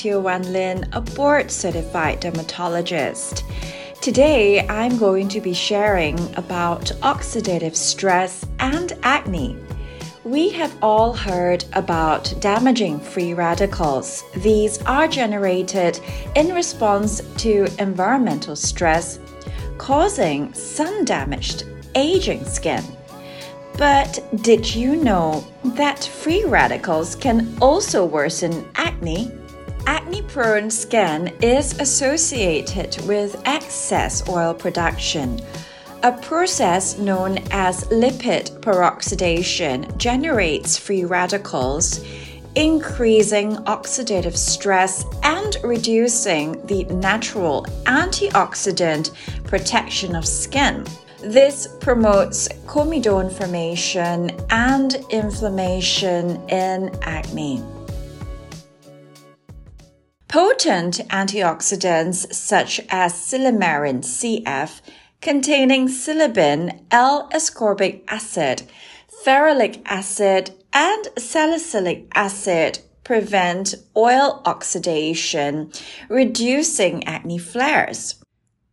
Teo Wan Lin, a board certified dermatologist. Today, I'm going to be sharing about oxidative stress and acne. We have all heard about damaging free radicals. These are generated in response to environmental stress, causing sun damaged, aging skin. But did you know that free radicals can also worsen acne? Acne prone skin is associated with excess oil production. A process known as lipid peroxidation generates free radicals, increasing oxidative stress and reducing the natural antioxidant protection of skin. This promotes comedone formation and inflammation in acne. Potent antioxidants such as silymarin CF containing silibin, L-ascorbic acid, ferulic acid, and salicylic acid prevent oil oxidation, reducing acne flares.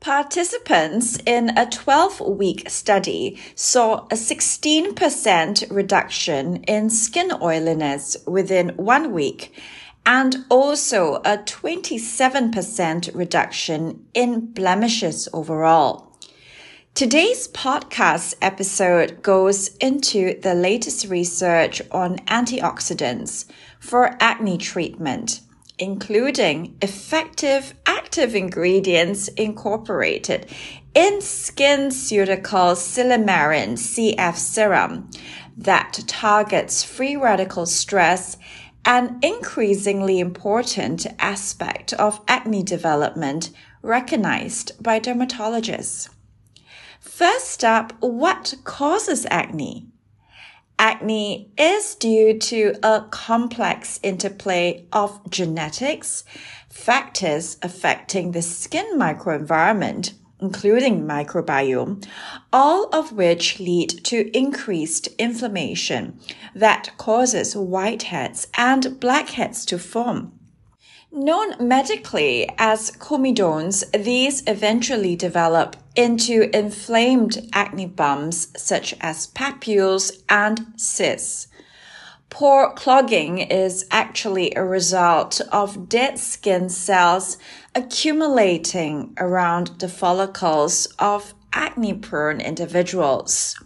Participants in a 12 week study saw a 16% reduction in skin oiliness within one week and also a 27% reduction in blemishes overall. Today's podcast episode goes into the latest research on antioxidants for acne treatment including effective active ingredients incorporated in SkinCeuticals Silymarin CF serum that targets free radical stress, an increasingly important aspect of acne development recognized by dermatologists. First up, what causes acne? Acne is due to a complex interplay of genetics, factors affecting the skin microenvironment, including microbiome, all of which lead to increased inflammation that causes whiteheads and blackheads to form. Known medically as comedones, these eventually develop into inflamed acne bumps such as papules and cysts. Pore clogging is actually a result of dead skin cells accumulating around the follicles of acne prone individuals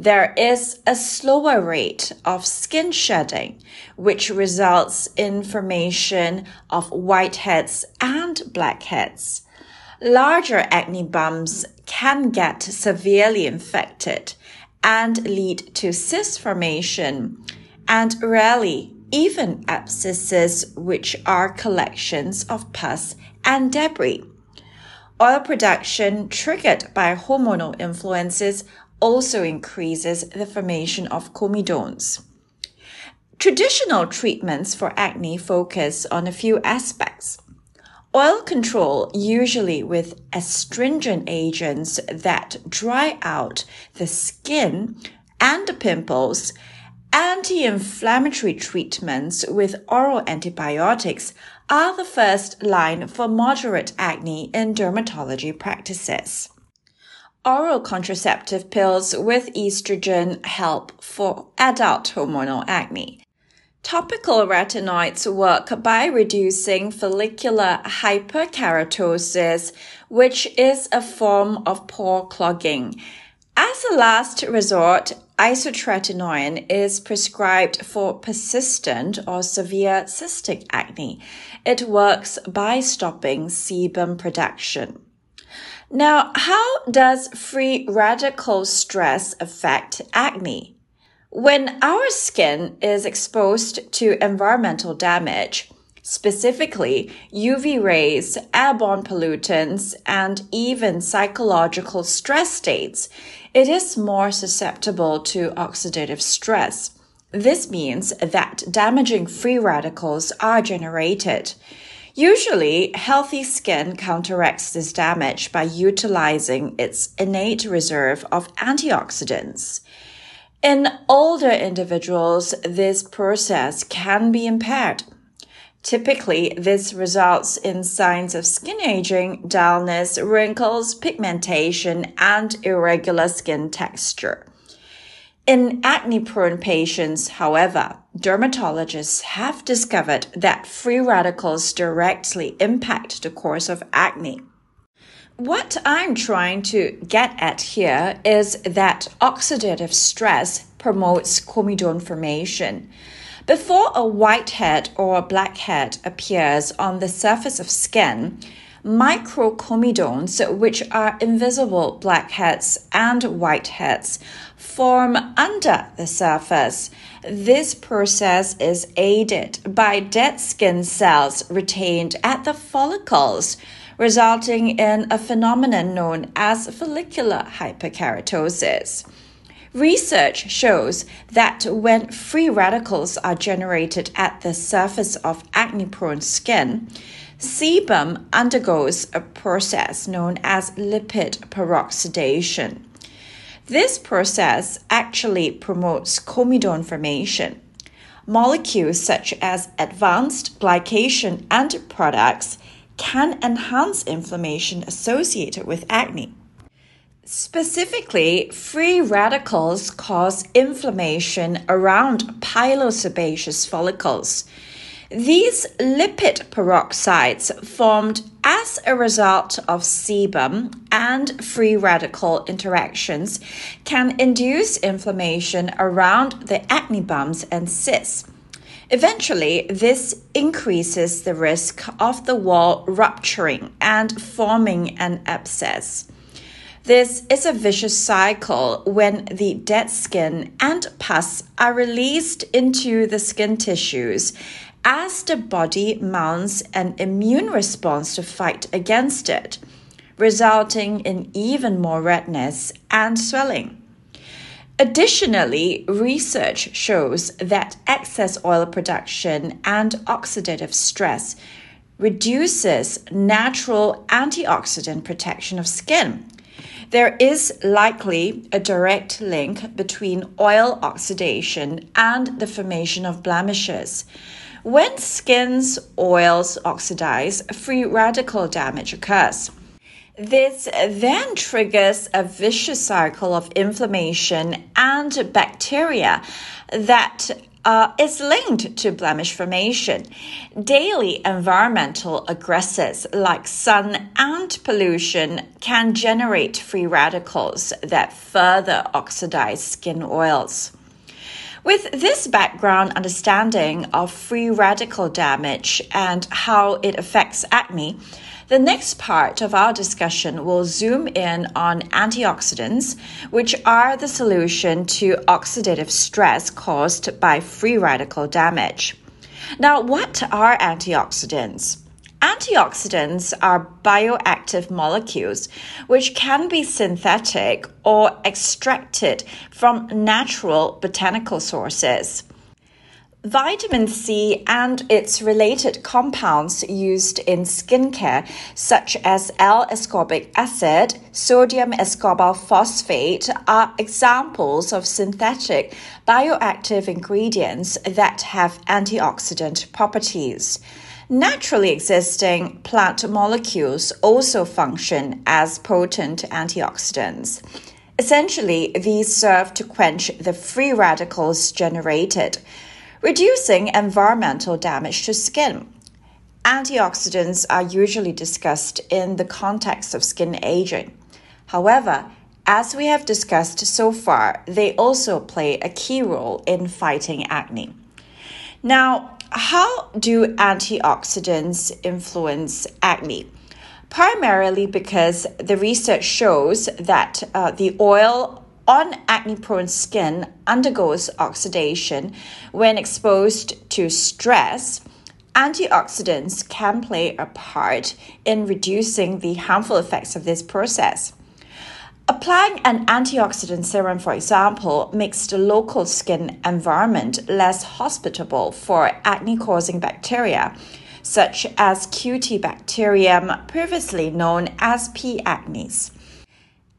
there is a slower rate of skin shedding, which results in formation of whiteheads and blackheads. Larger acne bumps can get severely infected and lead to cyst formation and rarely even abscesses, which are collections of pus and debris. Oil production triggered by hormonal influences also increases the formation of comedones. Traditional treatments for acne focus on a few aspects. Oil control, usually with astringent agents that dry out the skin and the pimples, anti-inflammatory treatments with oral antibiotics are the first line for moderate acne in dermatology practices. Oral contraceptive pills with estrogen help for adult hormonal acne. Topical retinoids work by reducing follicular hyperkeratosis, which is a form of pore clogging. As a last resort, isotretinoin is prescribed for persistent or severe cystic acne. It works by stopping sebum production. Now, how does free radical stress affect acne? When our skin is exposed to environmental damage, specifically UV rays, airborne pollutants, and even psychological stress states, it is more susceptible to oxidative stress. This means that damaging free radicals are generated. Usually, healthy skin counteracts this damage by utilizing its innate reserve of antioxidants. In older individuals, this process can be impaired. Typically, this results in signs of skin aging, dullness, wrinkles, pigmentation, and irregular skin texture. In acne prone patients, however, dermatologists have discovered that free radicals directly impact the course of acne. What I'm trying to get at here is that oxidative stress promotes comedone formation. Before a whitehead or a blackhead appears on the surface of skin, microcomedones, which are invisible blackheads and whiteheads, form under the surface. This process is aided by dead skin cells retained at the follicles, resulting in a phenomenon known as follicular hyperkeratosis. Research shows that when free radicals are generated at the surface of acne prone skin, sebum undergoes a process known as lipid peroxidation. This process actually promotes comedone formation. Molecules such as advanced glycation end products can enhance inflammation associated with acne. Specifically, free radicals cause inflammation around pilosebaceous follicles. These lipid peroxides formed as a result of sebum and free radical interactions can induce inflammation around the acne bumps and cysts. Eventually, this increases the risk of the wall rupturing and forming an abscess. This is a vicious cycle when the dead skin and pus are released into the skin tissues as the body mounts an immune response to fight against it, resulting in even more redness and swelling. Additionally, research shows that excess oil production and oxidative stress reduces natural antioxidant protection of skin there is likely a direct link between oil oxidation and the formation of blemishes. When skin's oils oxidize, free radical damage occurs. This then triggers a vicious cycle of inflammation and bacteria that uh, is linked to blemish formation. Daily environmental aggressors like sun and pollution can generate free radicals that further oxidize skin oils. With this background understanding of free radical damage and how it affects acne, the next part of our discussion will zoom in on antioxidants, which are the solution to oxidative stress caused by free radical damage. Now, what are antioxidants? Antioxidants are bioactive molecules which can be synthetic or extracted from natural botanical sources. Vitamin C and its related compounds used in skincare, such as L ascorbic acid, sodium ascorbyl phosphate, are examples of synthetic bioactive ingredients that have antioxidant properties. Naturally existing plant molecules also function as potent antioxidants. Essentially, these serve to quench the free radicals generated Reducing environmental damage to skin. Antioxidants are usually discussed in the context of skin aging. However, as we have discussed so far, they also play a key role in fighting acne. Now, how do antioxidants influence acne? Primarily because the research shows that uh, the oil on acne prone skin undergoes oxidation when exposed to stress, antioxidants can play a part in reducing the harmful effects of this process. Applying an antioxidant serum, for example, makes the local skin environment less hospitable for acne causing bacteria, such as Cutibacterium, previously known as P. acnes.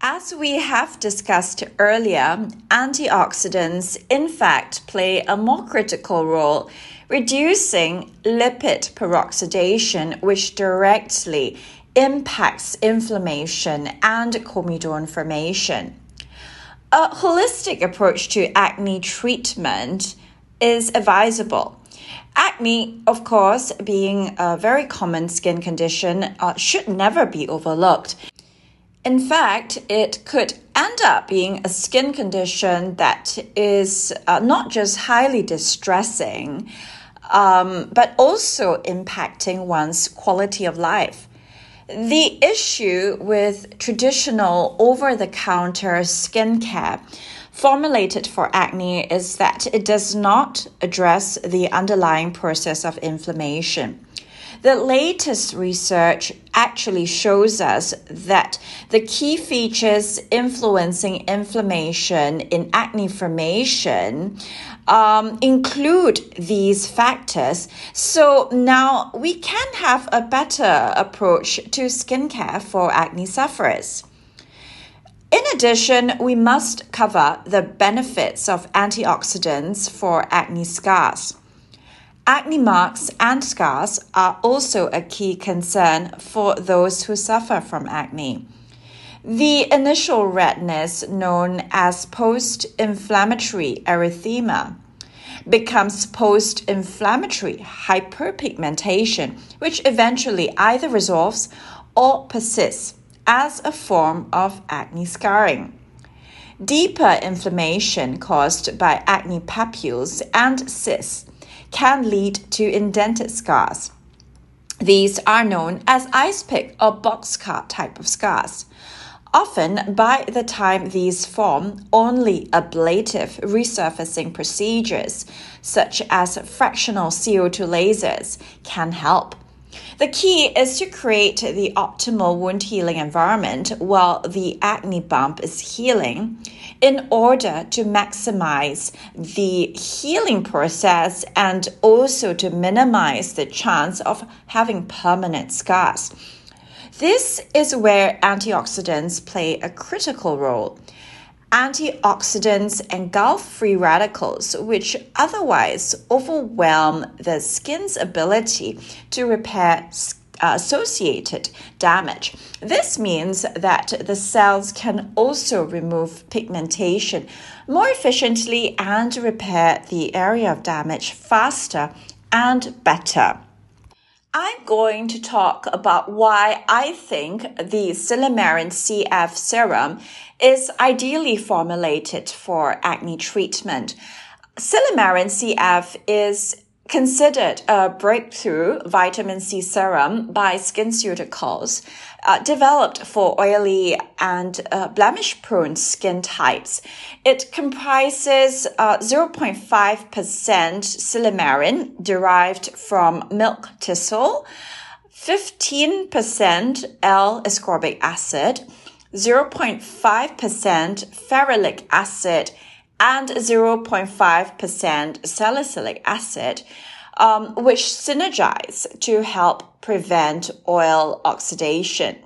As we have discussed earlier, antioxidants in fact play a more critical role reducing lipid peroxidation, which directly impacts inflammation and comedone formation. A holistic approach to acne treatment is advisable. Acne, of course, being a very common skin condition, uh, should never be overlooked. In fact, it could end up being a skin condition that is uh, not just highly distressing, um, but also impacting one's quality of life. The issue with traditional over the counter skincare formulated for acne is that it does not address the underlying process of inflammation. The latest research actually shows us that the key features influencing inflammation in acne formation um, include these factors. So now we can have a better approach to skincare for acne sufferers. In addition, we must cover the benefits of antioxidants for acne scars. Acne marks and scars are also a key concern for those who suffer from acne. The initial redness, known as post inflammatory erythema, becomes post inflammatory hyperpigmentation, which eventually either resolves or persists as a form of acne scarring. Deeper inflammation caused by acne papules and cysts can lead to indented scars. These are known as ice pick or boxcar type of scars. Often, by the time these form, only ablative resurfacing procedures, such as fractional CO2 lasers, can help. The key is to create the optimal wound healing environment while the acne bump is healing in order to maximize the healing process and also to minimize the chance of having permanent scars. This is where antioxidants play a critical role antioxidants engulf free radicals, which otherwise overwhelm the skin's ability to repair uh, associated damage. This means that the cells can also remove pigmentation more efficiently and repair the area of damage faster and better. I'm going to talk about why I think the Silymarin CF serum is ideally formulated for acne treatment. Silymarin CF is considered a breakthrough vitamin C serum by SkinCeuticals, uh, developed for oily and uh, blemish prone skin types. It comprises uh, 0.5% silymarin derived from milk thistle, 15% L ascorbic acid, 0.5% ferulic acid, and 0.5% salicylic acid, um, which synergize to help prevent oil oxidation.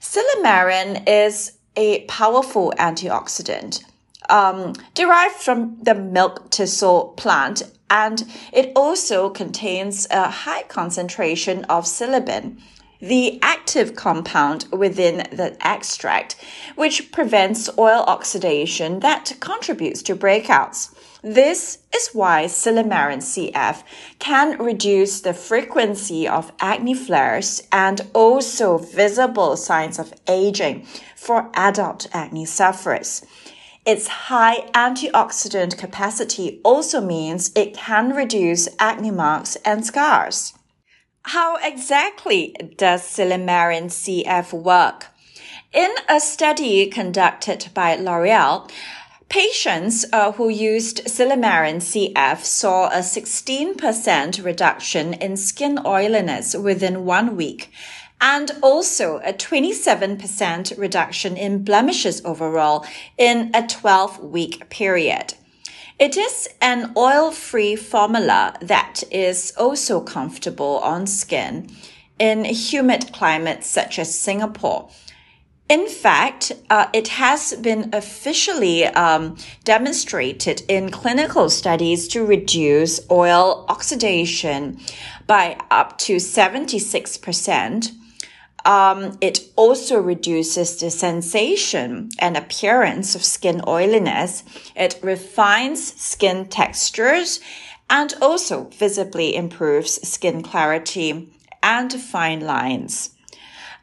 Silymarin is a powerful antioxidant um, derived from the milk thistle plant, and it also contains a high concentration of silibin the active compound within the extract, which prevents oil oxidation that contributes to breakouts. This is why Silymarin CF can reduce the frequency of acne flares and also visible signs of aging for adult acne sufferers. Its high antioxidant capacity also means it can reduce acne marks and scars. How exactly does Silymarin CF work? In a study conducted by L'Oreal, patients uh, who used Silymarin CF saw a 16% reduction in skin oiliness within one week and also a 27% reduction in blemishes overall in a 12 week period. It is an oil-free formula that is also comfortable on skin in humid climates such as Singapore. In fact, uh, it has been officially um, demonstrated in clinical studies to reduce oil oxidation by up to 76%. Um, it also reduces the sensation and appearance of skin oiliness. It refines skin textures and also visibly improves skin clarity and fine lines.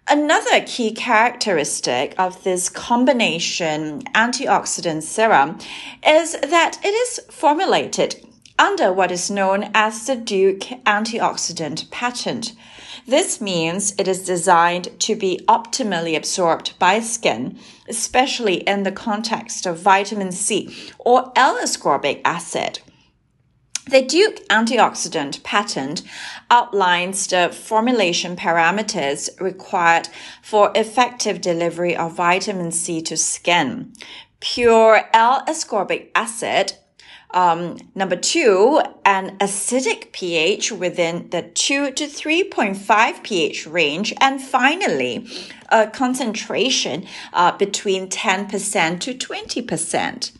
Another key characteristic of this combination antioxidant serum is that it is formulated under what is known as the Duke antioxidant patent. This means it is designed to be optimally absorbed by skin, especially in the context of vitamin C or L-ascorbic acid. The Duke antioxidant patent outlines the formulation parameters required for effective delivery of vitamin C to skin. Pure L-ascorbic acid um, number two, an acidic pH within the 2 to 3.5 pH range. And finally, a concentration uh, between 10% to 20%.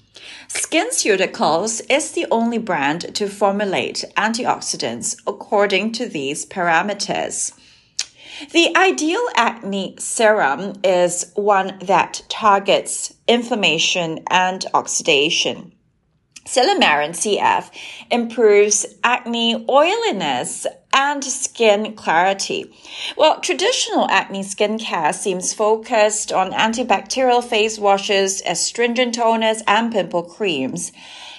SkinCeuticals is the only brand to formulate antioxidants according to these parameters. The ideal acne serum is one that targets inflammation and oxidation. Silymarin CF improves acne oiliness and skin clarity. Well, traditional acne skincare seems focused on antibacterial face washes, astringent toners, and pimple creams.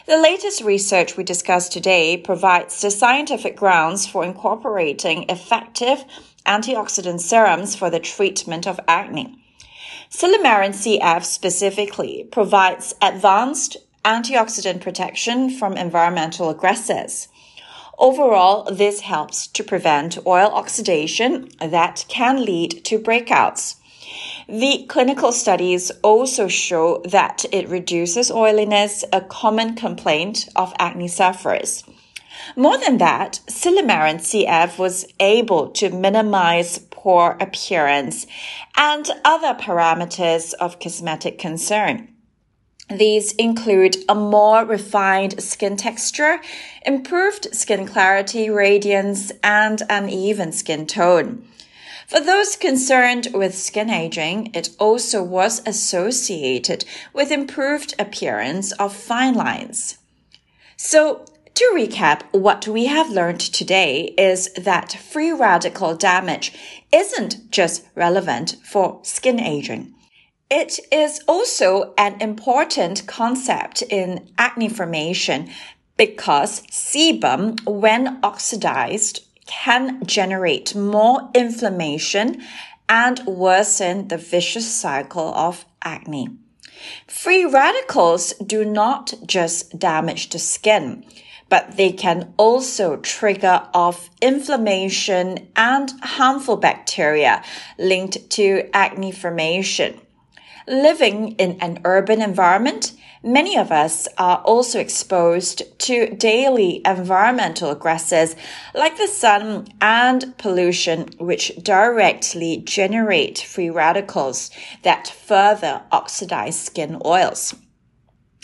The latest research we discussed today provides the scientific grounds for incorporating effective antioxidant serums for the treatment of acne. Silymarin CF specifically provides advanced antioxidant protection from environmental aggressors. Overall, this helps to prevent oil oxidation that can lead to breakouts. The clinical studies also show that it reduces oiliness, a common complaint of acne sufferers. More than that, Silymarin CF was able to minimize pore appearance and other parameters of cosmetic concern. These include a more refined skin texture, improved skin clarity, radiance, and an even skin tone. For those concerned with skin aging, it also was associated with improved appearance of fine lines. So, to recap, what we have learned today is that free radical damage isn't just relevant for skin aging. It is also an important concept in acne formation because sebum, when oxidized, can generate more inflammation and worsen the vicious cycle of acne. Free radicals do not just damage the skin, but they can also trigger off inflammation and harmful bacteria linked to acne formation. Living in an urban environment, many of us are also exposed to daily environmental aggressors like the sun and pollution, which directly generate free radicals that further oxidize skin oils.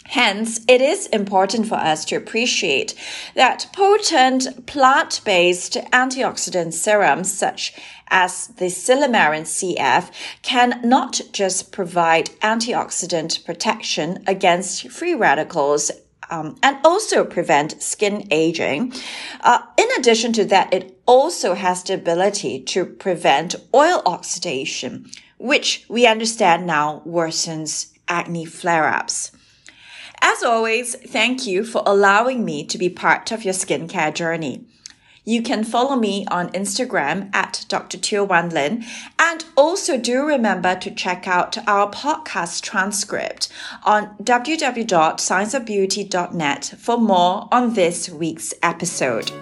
Hence, it is important for us to appreciate that potent plant-based antioxidant serums such as the Silymarin CF can not just provide antioxidant protection against free radicals um, and also prevent skin aging. Uh, in addition to that, it also has the ability to prevent oil oxidation, which we understand now worsens acne flare-ups. As always, thank you for allowing me to be part of your skincare journey. You can follow me on Instagram at Dr. Teo Wan Lin. And also do remember to check out our podcast transcript on www.scienceofbeauty.net for more on this week's episode.